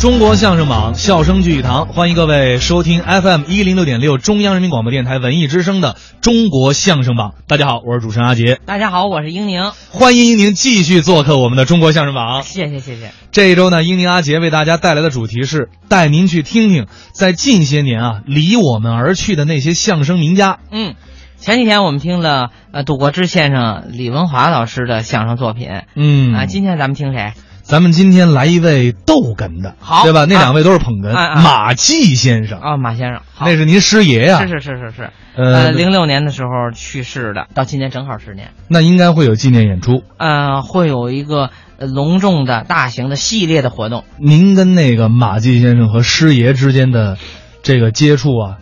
中国相声榜，笑声聚一堂，欢迎各位收听 FM 一零六点六中央人民广播电台文艺之声的《中国相声榜》。大家好，我是主持人阿杰。大家好，我是英宁。欢迎英宁继续做客我们的《中国相声榜》。谢谢谢谢。这一周呢，英宁阿杰为大家带来的主题是带您去听听在近些年啊离我们而去的那些相声名家。嗯，前几天我们听了呃杜国之先生、李文华老师的相声作品。嗯啊，今天咱们听谁？咱们今天来一位逗哏的，好对吧？那啊两位都是捧哏，啊啊马季先生，啊，马先生。好那是您师爷呀、是是是是是。呃呃，零六年的时候去世的，到今年正好十年。那应该会有纪念演出。呃，会有一个呃隆重的大型的系列的活动。您跟那个马季先生和师爷之间的这个接触啊，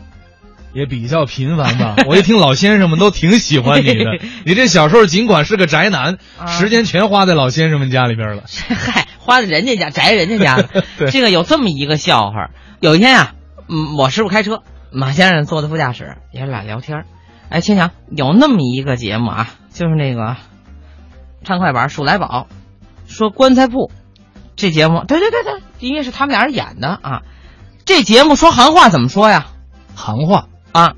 也比较频繁吧？我一听老先生们都挺喜欢你的，你这小时候尽管是个宅男，啊时间全花在老先生们家里边了。嗨，花在人家家，宅人家家了对。这个有这么一个笑话，有一天啊，嗯，我师傅开车，马先生坐在副驾驶，爷俩聊天。哎，青强，有那么一个节目啊，就是那个唱快板数来宝，说棺材铺这节目，对对对对，因为是他们俩人演的啊。这节目说行话怎么说呀？行话，啊，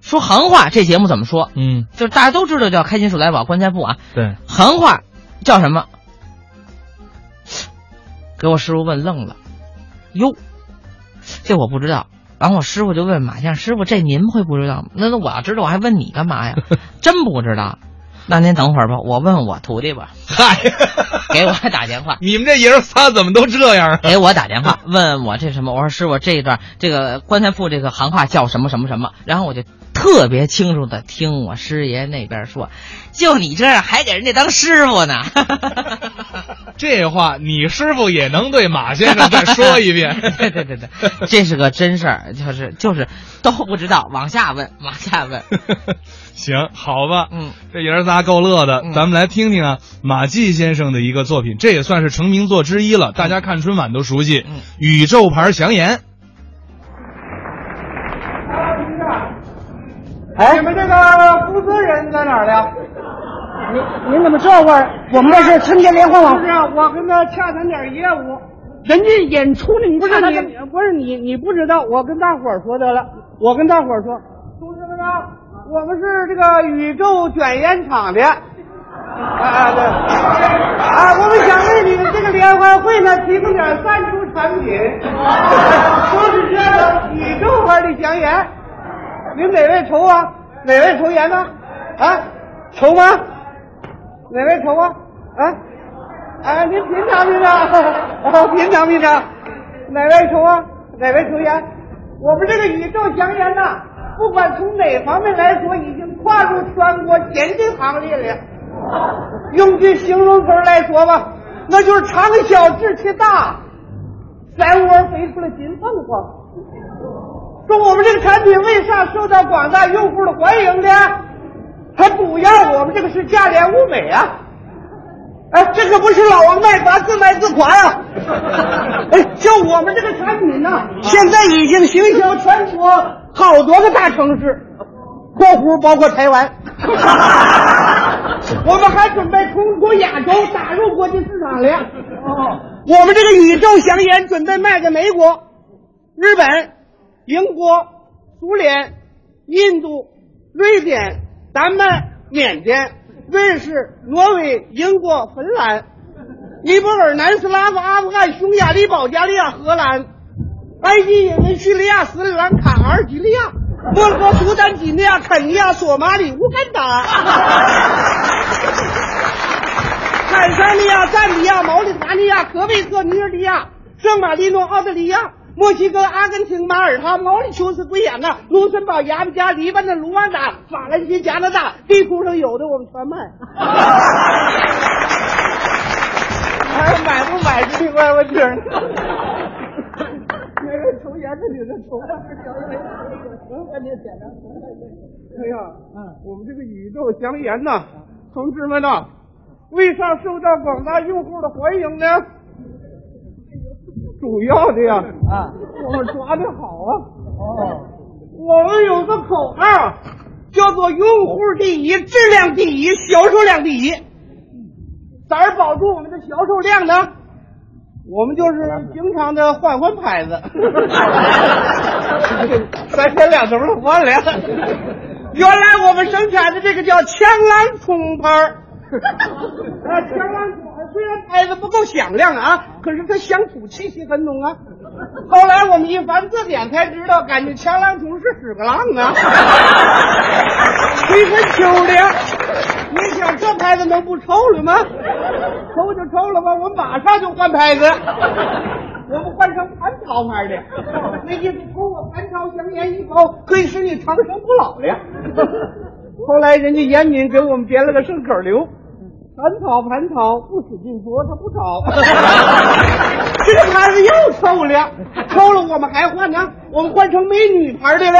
说行话，这节目怎么说？嗯，就是大家都知道叫开心鼠来宝棺材布啊，对，行话叫什么？给我师傅问愣了，哟，这我不知道。然后我师傅就问马相：“师傅，这您会不知道吗？那那我要知道，我还问你干嘛呀？真不知道。那您等会儿吧，我问我徒弟吧，嗨，给我打电话，你们这爷儿仨怎么都这样啊？给我打电话问我这什么？我说师傅，这一段这个棺材铺这个行话叫什么什么什么？然后我就特别清楚的听我师爷那边说，就你这样还给人家当师傅呢。这话你师傅也能对马先生再说一遍。对对对对，这是个真事儿，就是就是都不知道，往下问，往下问。行，好吧，嗯，这爷儿仨够乐的，嗯咱们来听听啊，马季先生的一个作品，这也算是成名作之一了，大家看春晚都熟悉，嗯宇宙牌祥言。哎，你们这个负责人在哪儿呢？您您怎么这会儿？我们这是春节联欢晚会。不是，我跟他洽谈点业务。人家演出呢，你不是你，不是你，你不知道。我跟大伙儿说得了，我跟大伙儿说，同志们啊，我们是这个宇宙卷烟厂的。啊对，啊，我们想为你们这个联欢会呢提供点赞助产品，都是这个宇宙牌的香烟。您哪位抽啊？哪位抽烟呢？啊，抽吗？哪位抽啊？啊，啊，您品尝品尝，哦，品尝品尝。哪位抽啊？哪位抽烟？我们这个宇宙香烟呐，不管从哪方面来说，已经跨入全国先进行列了。用句形容词来说吧，那就是长小志气大，三窝飞出了金凤凰。说我们这个产品为啥受到广大用户的欢迎呢？还主要们这个是价廉物美啊！哎，这可不是老王卖瓜自卖自夸呀、哎，就我们这个产品呢，现在已经行销全国好多个大城市，（括弧包括台湾）。我们还准备通过亚洲，打入国际市场了。哦，我们这个宇宙香烟准备卖给美国、日本、英国、苏联、印度、瑞典、丹麦、缅甸、瑞士、挪威、英国、芬兰、尼泊尔、南斯拉夫、阿富汗、匈牙利、保加利亚、荷兰、埃及、也门、叙利亚、斯里兰卡、阿尔及利亚、摩洛哥、苏丹、几内亚、肯尼亚、索马里、乌干达。坦桑尼亚、赞比亚、毛里塔尼亚、格贝克、尼日利亚、圣马力诺、澳大利亚、墨西哥、阿根廷、马耳他、毛里求斯、圭亚那、卢森堡、牙买加、黎巴嫩、卢旺达、法兰西、加拿大，地图上有的我们全卖。还买不买这一块我听呢？那个抽烟的你这抽，赶紧点着。哎呀，我们这个宇宙香烟呐，同志们呐，为啥受到广大用户的欢迎呢？主要的呀，啊，我们抓的好啊。哦，我们有个口号，叫做“用户第一，质量第一，销售量第一”。咋儿保住我们的销售量呢？我们就是经常的换换牌子，三天两头的换了。原来我们生产的这个叫枪兰葱牌儿，啊，强郎葱虽然拍子不够响亮啊，可是它乡土气息很浓啊。后来我们一翻字典才知道，感觉强郎葱是屎个郎啊，吹很秋凉。你想这牌子能不臭了吗？臭就臭了吧，我马上就换牌子，我们换成蟠桃牌的。那意思抽我蟠桃香烟一包，可以使你长生不老了。后来人家严敏给我们编了个顺口溜：蟠桃蟠桃，不使劲拨它不着。这个牌子又臭了，臭了我们还换呢，我们换成美女牌的了。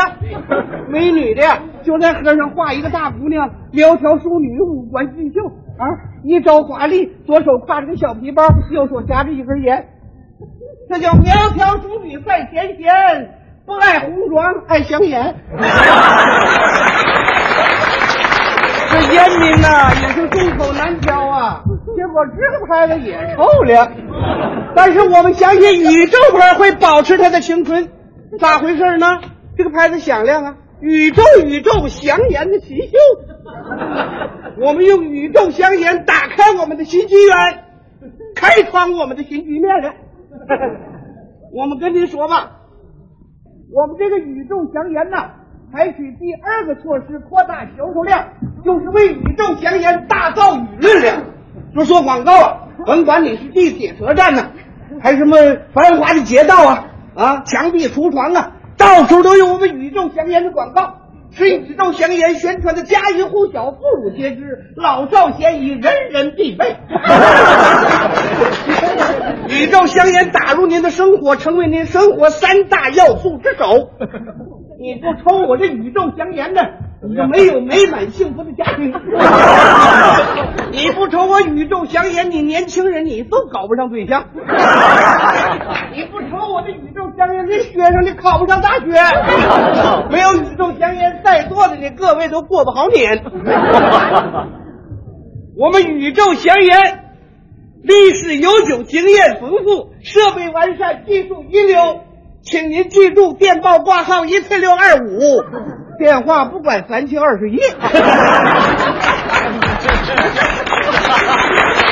美女的就在盒上画一个大姑娘，苗条淑女，五官俊秀啊，一招华丽，左手挎着个小皮包，右手夹着一根烟，这叫苗条淑女在前贤，不爱红妆爱香烟。这烟民呐也是众口难调啊，结果这个牌子也臭了。但是我们相信宇宙牌会保持它的青春，咋回事呢？这个牌子响亮啊，宇宙宇宙祥烟的奇秀。我们用宇宙祥烟打开我们的新纪元，开创我们的新局面了。我们跟您说吧，我们这个宇宙祥烟呐，采取第二个措施，扩大销售量，就是为宇宙香烟打造舆论了。就说广告啊，甭管你是地铁车站呐、还是什么繁华的街道啊，啊，墙壁橱窗啊，到处都有我们宇宙香烟的广告，使宇宙香烟宣传的家喻户晓、妇孺皆知，老少咸宜，人人必备。宇宙香烟打入您的生活，成为您生活三大要素之首。你不抽我这宇宙香烟呢，你就没有美满幸福的家庭。你不抽我宇宙祥烟，你年轻人你都搞不上对象。你不抽我的宇宙祥烟，这学生你考不上大学。没有宇宙祥烟，在座的你各位都过不好年。我们宇宙祥烟历史悠久，经验丰富，设备完善，技术一流。请您记住电报挂号一四六二五，电话不管三七二十一。